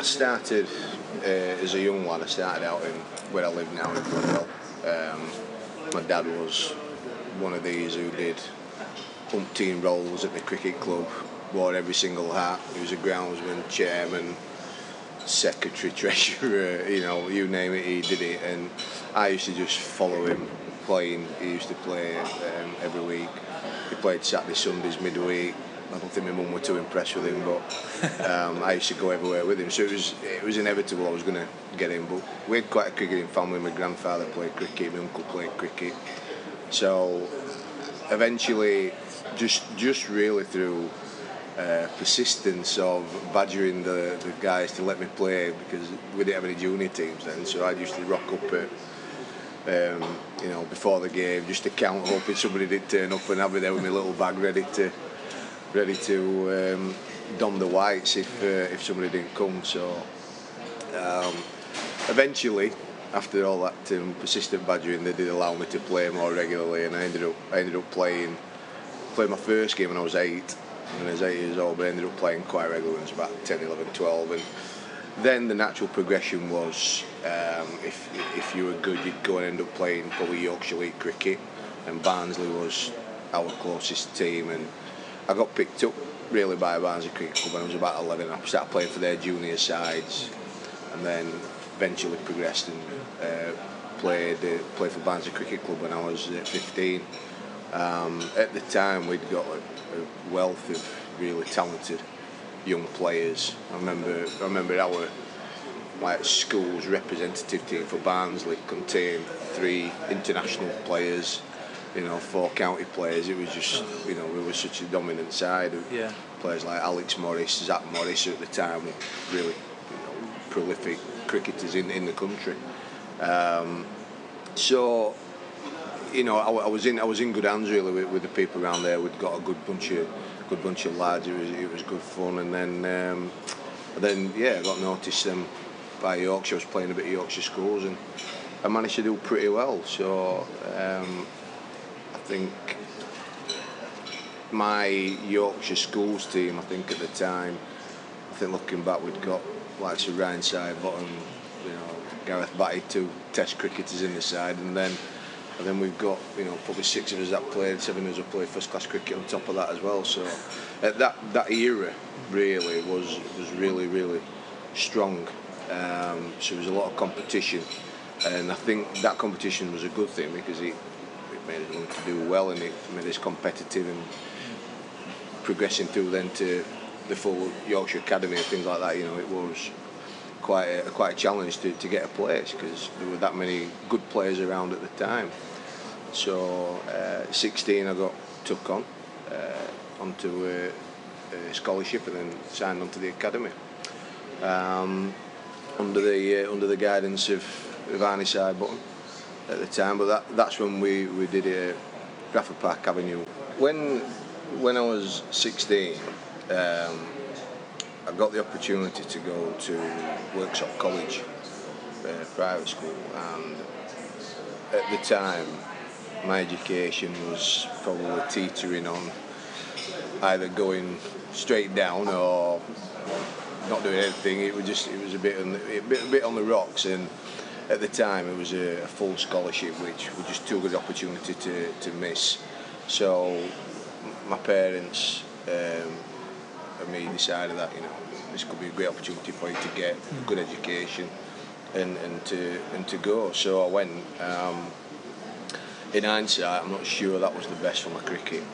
I started uh, as a young lad. I started out in where I live now in Bloodwell. Um, my dad was one of these who did umpteen roles at the cricket club, wore every single hat. He was a groundsman, chairman, secretary, treasurer, you know, you name it, he did it. And I used to just follow him playing. He used to play um, every week. He played Saturday, Sundays, midweek. I don't think my mum were too impressed with him, but um, I used to go everywhere with him. So it was it was inevitable I was going to get him. But we had quite a cricketing family. My grandfather played cricket, my uncle played cricket. So eventually, just just really through uh, persistence of badgering the, the guys to let me play because we didn't have any junior teams then. So I used to rock up at um, you know before the game just to count, hoping somebody did turn up, and I'd be there with my little bag ready to ready to um, dom the whites if uh, if somebody didn't come. So um, eventually, after all that um, persistent badgering, they did allow me to play more regularly, and I ended up I ended up playing played my first game when I was eight. When I was eight years old, but I ended up playing quite regularly when I was about 10, 11, 12. And then the natural progression was um, if if you were good, you'd go and end up playing probably Yorkshire League cricket, and Barnsley was our closest team, and I got picked up really by Barnsley Cricket Club when I was about 11. I started playing for their junior sides, and then eventually progressed and uh, played uh, played for Barnsley Cricket Club when I was uh, 15. Um, at the time, we'd got a, a wealth of really talented young players. I remember I remember our like school's representative team for Barnsley contained three international players you know, four county players. It was just, you know, we were such a dominant side of Yeah. players like Alex Morris, Zach Morris at the time, were really you know, prolific cricketers in, in the country. Um, so, you know, I, I was in I was in good hands really with, with the people around there. We'd got a good bunch of good bunch of lads. It was it was good fun, and then um, then yeah, I got noticed um, by Yorkshire. I was playing a bit of Yorkshire schools, and I managed to do pretty well. So. I think my Yorkshire schools team, I think at the time, I think looking back, we'd got like of Ryan Sidebottom, you know, Gareth Batty, two Test cricketers in the side, and then and then we've got you know probably six of us that played, seven of us that played first class cricket on top of that as well. So at that that era really was was really really strong. Um, so there was a lot of competition, and I think that competition was a good thing because it us want to do well and it made us competitive and progressing through then to the full Yorkshire Academy and things like that. You know, it was quite a, quite a challenge to, to get a place because there were that many good players around at the time. So, uh, 16, I got took on uh, onto a, a scholarship and then signed onto the academy. Um, under the uh, under the guidance of, of Arnie Sidebottom at the time, but that, that's when we, we did it at Bradford Park Avenue. When when I was 16, um, I got the opportunity to go to Worksop College, uh, private school, and at the time, my education was probably teetering on either going straight down or not doing anything. It was just it was a bit on the, a bit, a bit on the rocks, and at the time it was a, a full scholarship, which was just too good an opportunity to, to miss. So my parents um, and me decided that you know this could be a great opportunity for you to get a good education and, and to and to go. So I went. Um, in hindsight, I'm not sure that was the best for my cricket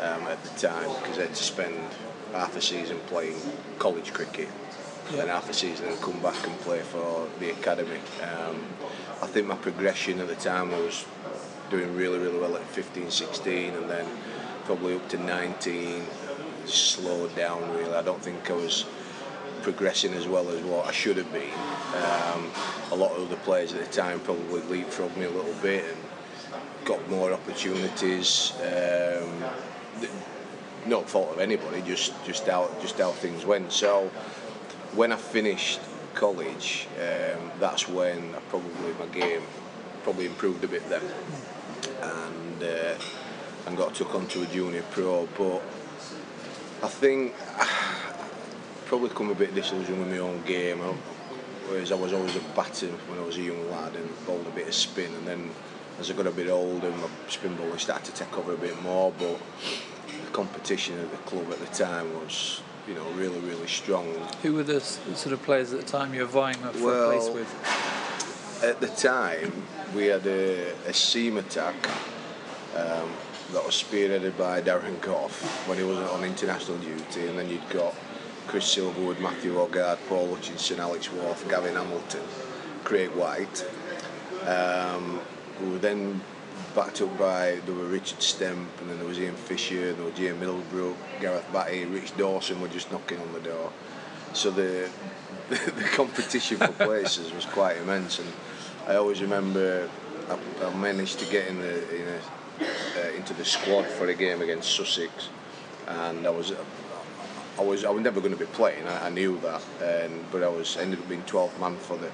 um, at the time because I had to spend half a season playing college cricket and half a season and come back and play for the academy. Um, I think my progression at the time I was doing really, really well at 15, 16 and then probably up to 19, slowed down really. I don't think I was progressing as well as what I should have been. Um, a lot of other players at the time probably leapfrogged me a little bit and got more opportunities. Um, th- no fault of anybody, just just how just how things went. So when I finished college, um, that's when I probably my game probably improved a bit then, and uh, and got took onto a junior pro. But I think probably come a bit disillusioned with my own game. Whereas I was always a batter when I was a young lad and bowled a bit of spin, and then as I got a bit older, my spin bowling started to take over a bit more. But the competition at the club at the time was, you know, really, really strong. Who were the sort of players at the time you were vying for well, a place with? At the time, we had a, a seam attack. Um, that was spearheaded by Darren Gough when he wasn't on international duty, and then you'd got Chris Silverwood, Matthew Hoggard, Paul Hutchison, Alex Wharf, Gavin Hamilton, Craig White. Um, were then backed up by there were Richard Stemp and then there was Ian Fisher, there was Jim Middlebrook, Gareth Batty, Rich Dawson were just knocking on the door. So the the, the competition for places was quite immense and I always remember I, I managed to get in the in a, uh, into the squad for a game against Sussex and I was I was I was never going to be playing. I, I knew that, and but I was ended up being 12th man for the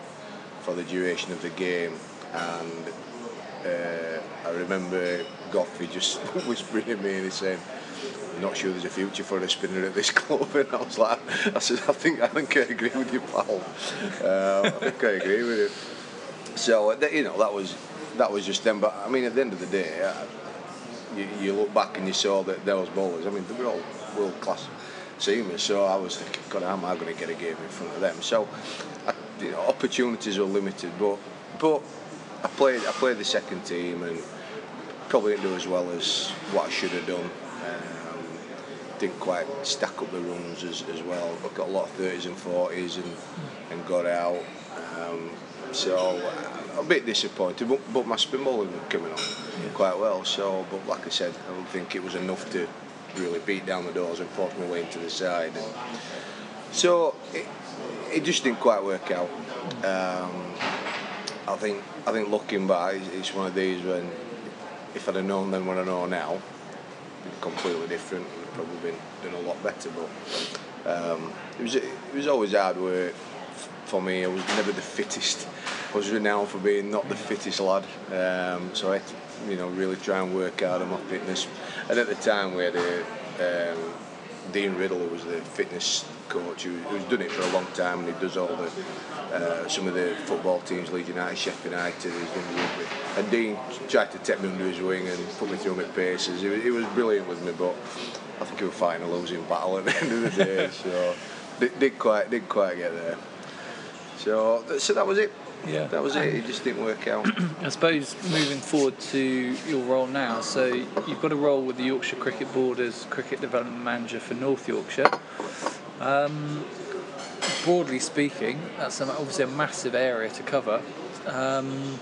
for the duration of the game, and uh, I remember Goughy just whispering at me and he said, "I'm not sure there's a future for a spinner at this club." And I was like, "I said, I think I think I agree with you, pal. Uh, I think I agree with you." So you know that was that was just them. But I mean, at the end of the day. I, you, you look back and you saw that those bowlers, I mean, they were all world class seamers. So I was thinking, God, how am I going to get a game in front of them? So, I, you know, opportunities are limited, but but I played I played the second team and probably didn't do as well as what I should have done. Um, didn't quite stack up the runs as, as well. I got a lot of 30s and 40s and, and got out. Um, so a bit disappointed, but, but my spin bowling was coming on yeah. quite well. So, but like I said, I don't think it was enough to really beat down the doors and force my way into the side. And so it, it just didn't quite work out. Um, I think I think looking back, it's one of these when if I'd have known then what I know now, it'd be completely different. I'd probably been doing a lot better. But um, it was it was always hard work for me. I was never the fittest. I was renowned for being not the fittest lad. Um, so I had to you know, really try and work out on my fitness. And at the time, we had a, um, Dean Riddle, who was the fitness coach, who, who's done it for a long time, and he does all the uh, some of the football teams, Leeds United, Sheffield United, he's done rugby. And Dean tried to take me under his wing and put me through my paces. He was, he was brilliant with me, but I think he was fighting a losing battle at the end of the day. so did, did quite did quite get there. So so that was it. Yeah, that was it. It just didn't work out. I suppose moving forward to your role now, so you've got a role with the Yorkshire Cricket Board as cricket development manager for North Yorkshire. Um, broadly speaking, that's obviously a massive area to cover. Um,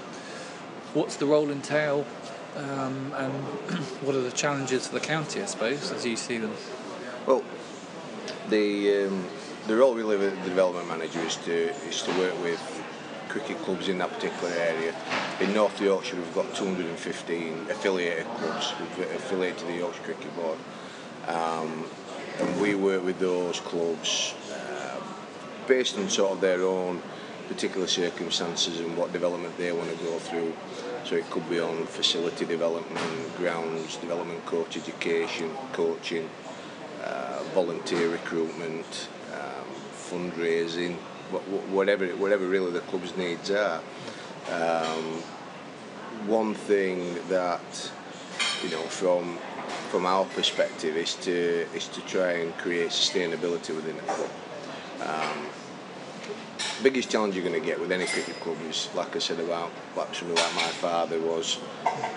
what's the role entail, um, and what are the challenges for the county? I suppose as you see them. Well, the um, the role really of the development manager is to is to work with cricket clubs in that particular area. In North Yorkshire, we've got 215 affiliated clubs affiliated to the Yorkshire Cricket Board. Um, and we work with those clubs uh, based on sort of their own particular circumstances and what development they want to go through. So it could be on facility development, grounds development, coach education, coaching, uh, volunteer recruitment, um, fundraising, whatever whatever really the club's needs are. Um, one thing that you know from from our perspective is to is to try and create sustainability within the club. Um, biggest challenge you're going to get with any cricket club is, like I said about like somebody like my father was,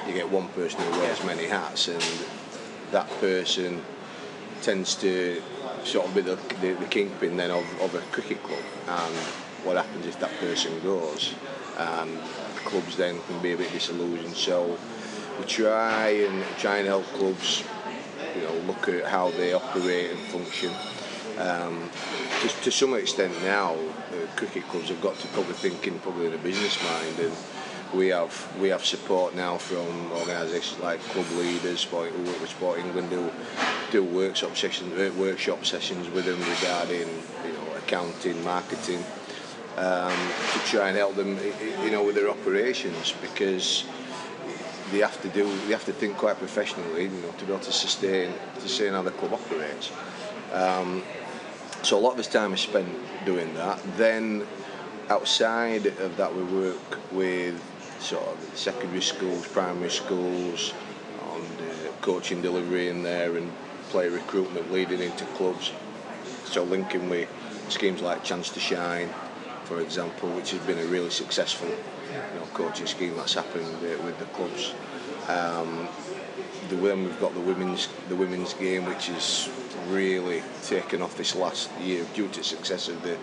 you get one person who wears many hats, and that person tends to sort of be the, the, the kingpin then of, of a cricket club. And what happens if that person goes? And clubs then can be a bit disillusioned. So we try and try and help clubs you know look at how they operate and function. Um, to, to some extent now uh, cricket clubs have got to probably think in probably in a business mind and we have we have support now from organisations like club leaders, Sport, who work with Sport England, do do workshop sessions, uh, workshop sessions with them regarding you know accounting, marketing, um, to try and help them you know with their operations because they have to do they have to think quite professionally you know to be able to sustain to sustain how the club operates. Um, so a lot of his time is spent doing that. Then outside of that, we work with sort of secondary schools, primary schools, on the coaching delivery in there and player recruitment leading into clubs. So linking with schemes like Chance to Shine, for example, which has been a really successful you know, coaching scheme that's happened uh, with the clubs. Um, the then we've got the women's the women's game, which is really taken off this last year due to success of the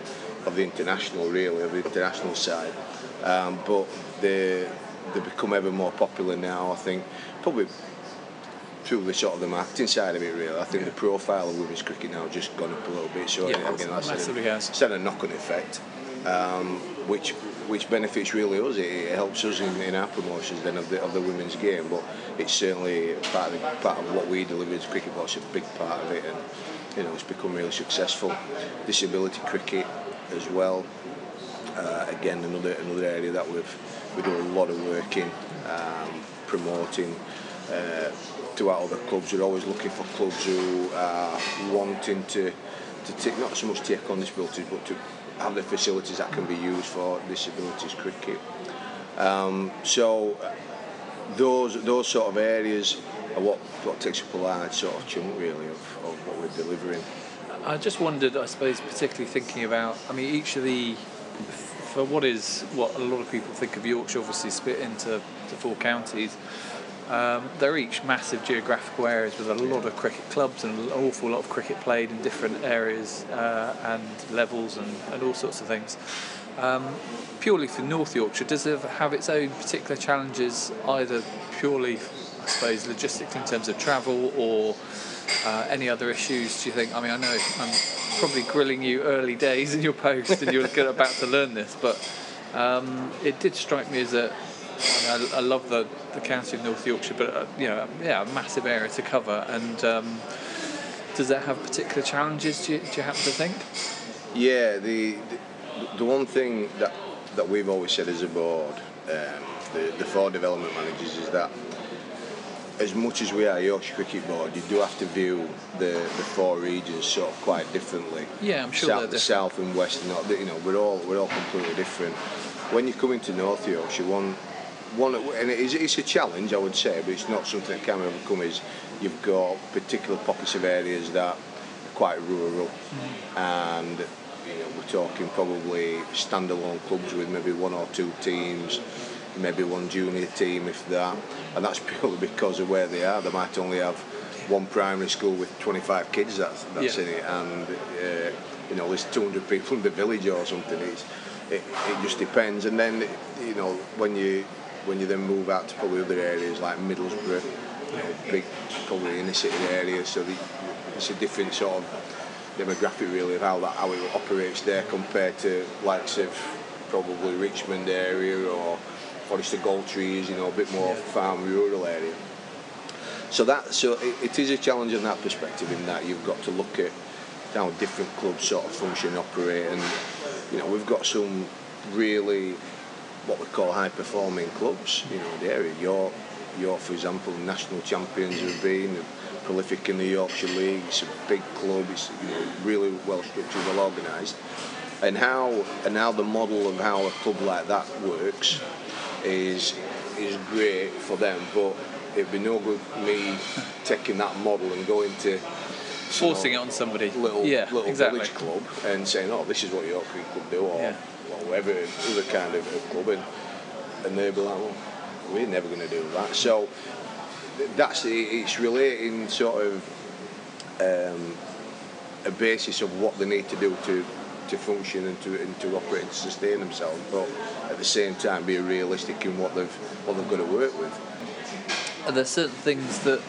of the international, really of the international side. Um, but they they become ever more popular now. I think probably through the sort of the marketing side of it, really. I think the profile of women's cricket now has just gone up a little bit. So Yeah, again, that's a, has. it's had a knock-on effect, um, which which benefits really us. It, it helps us in, in our promotions then of the of the women's game. But it's certainly part of the, part of what we deliver as cricket. But it's a big part of it, and you know it's become really successful. Disability cricket as well. Uh, again, another another area that we've we do a lot of work in um, promoting. Uh, to our other clubs, we're always looking for clubs who are wanting to to take not so much take on disabilities, but to have the facilities that can be used for disabilities cricket. Um, so uh, those those sort of areas are what, what takes up a large sort of chunk really of, of what we're delivering. I just wondered, I suppose, particularly thinking about, I mean, each of the, for what is what a lot of people think of Yorkshire, obviously split into to four counties. Um, they're each massive geographical areas with a lot of cricket clubs and an awful lot of cricket played in different areas uh, and levels and, and all sorts of things. Um, purely for North Yorkshire, does it have its own particular challenges, either purely, I suppose, logistically in terms of travel or uh, any other issues? Do you think? I mean, I know I'm probably grilling you early days in your post, and you're about to learn this, but um, it did strike me as a. I, mean, I, I love the, the county of North Yorkshire, but uh, you know, yeah, a massive area to cover. And um, does that have particular challenges? Do you, do you happen to think? Yeah, the, the the one thing that that we've always said as a board, um, the the four development managers, is that as much as we are Yorkshire Cricket Board, you do have to view the, the four regions sort of quite differently. Yeah, I'm sure south, they're south and west, and not, you know, we're all we're all completely different. When you come into North Yorkshire, one one and it is, it's a challenge, I would say, but it's not something that can overcome. Is you've got particular pockets of areas that are quite rural, Mm-hmm. and you know, we're talking probably standalone clubs with maybe one or two teams, maybe one junior team, if that. And that's purely because of where they are. They might only have one primary school with 25 kids that's, that's Yeah. in it, and uh, you know, there's 200 people in the village or something. It's, it, it just depends. And then, you know, when you when you then move out to probably other areas like Middlesbrough, you know, big probably inner city areas, so the, it's a different sort of demographic really of how that how it operates there compared to likes of probably Richmond area or Forest of Galtres, you know, a bit more farm rural area. So that so it, it is a challenge in that perspective in that you've got to look at how different clubs sort of function, operate, and you know we've got some really what we call high performing clubs. You know the area York, York for example, national champions have been prolific in the Yorkshire League. It's a big club. It's you know really well structured, well organised. And how and how the model of how a club like that works is is great for them, but it'd be no good me taking that model and going to Forcing it on somebody. little yeah, little exactly. village club and saying, "Oh, this is what York Cricket Club do," or Yeah. or whatever other kind of, of club, and and they'd be like, "Well, we're never going to do that." So that's it, it's relating sort of um, a basis of what they need to do to to function and to and to operate and to sustain themselves, but at the same time be realistic in what they've what they've got to work with. Are there certain things that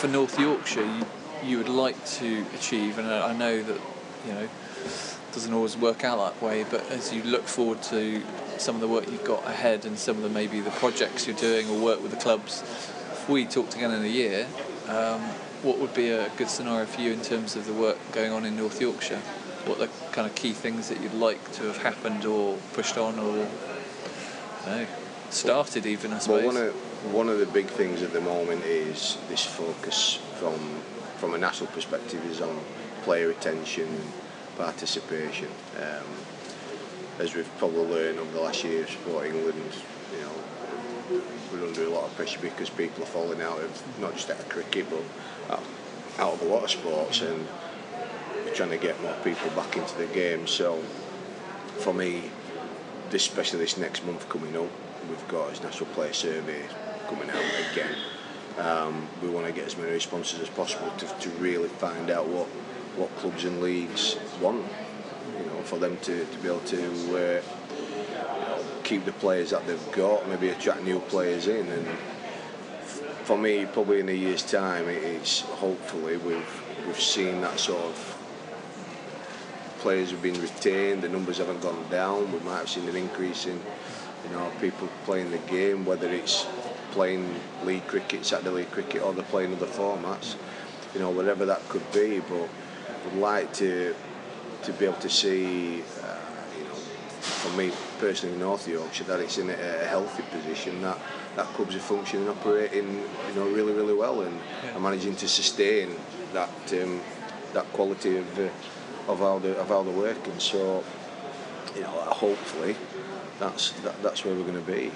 for North Yorkshire you, you would like to achieve? And I know that you know doesn't always work out that way, but as you look forward to some of the work you've got ahead and some of the maybe the projects you're doing or work with the clubs, if we talk again in a year, um, what would be a good scenario for you in terms of the work going on in North Yorkshire? What are the kind of key things that you'd like to have happened or pushed on or know, started even, I suppose? Well, one of one of the big things at the moment is this focus from from a national perspective is on player retention, participation. Um, as we've probably learned over the last year of Sport England, you know, we're under a lot of pressure because people are falling out of not just out of cricket but out, out of a lot of sports and trying to get more people back into the game. So for me, this, especially this next month coming up, we've got his national player survey coming out again. Um, we want to get as many responses as possible to, to really find out what what clubs and leagues want. You know, for them to, to be able to uh, keep the players that they've got, maybe attract new players in. And for me, probably in a year's time, it's hopefully we've we've seen that sort of players have been retained, the numbers haven't gone down. We might have seen an increase in, you know, people playing the game, whether it's playing league cricket, Saturday league cricket, or they're playing other formats. You know, whatever that could be. But would like to to be able to see, uh, you know, for me personally in North Yorkshire, that it's in a, a healthy position that that clubs are functioning, operating, you know, really, really well, and yeah. are managing to sustain that um, that quality of. Uh, of how the of how they're working. So, you know, hopefully, that's that, that's where we're going to be.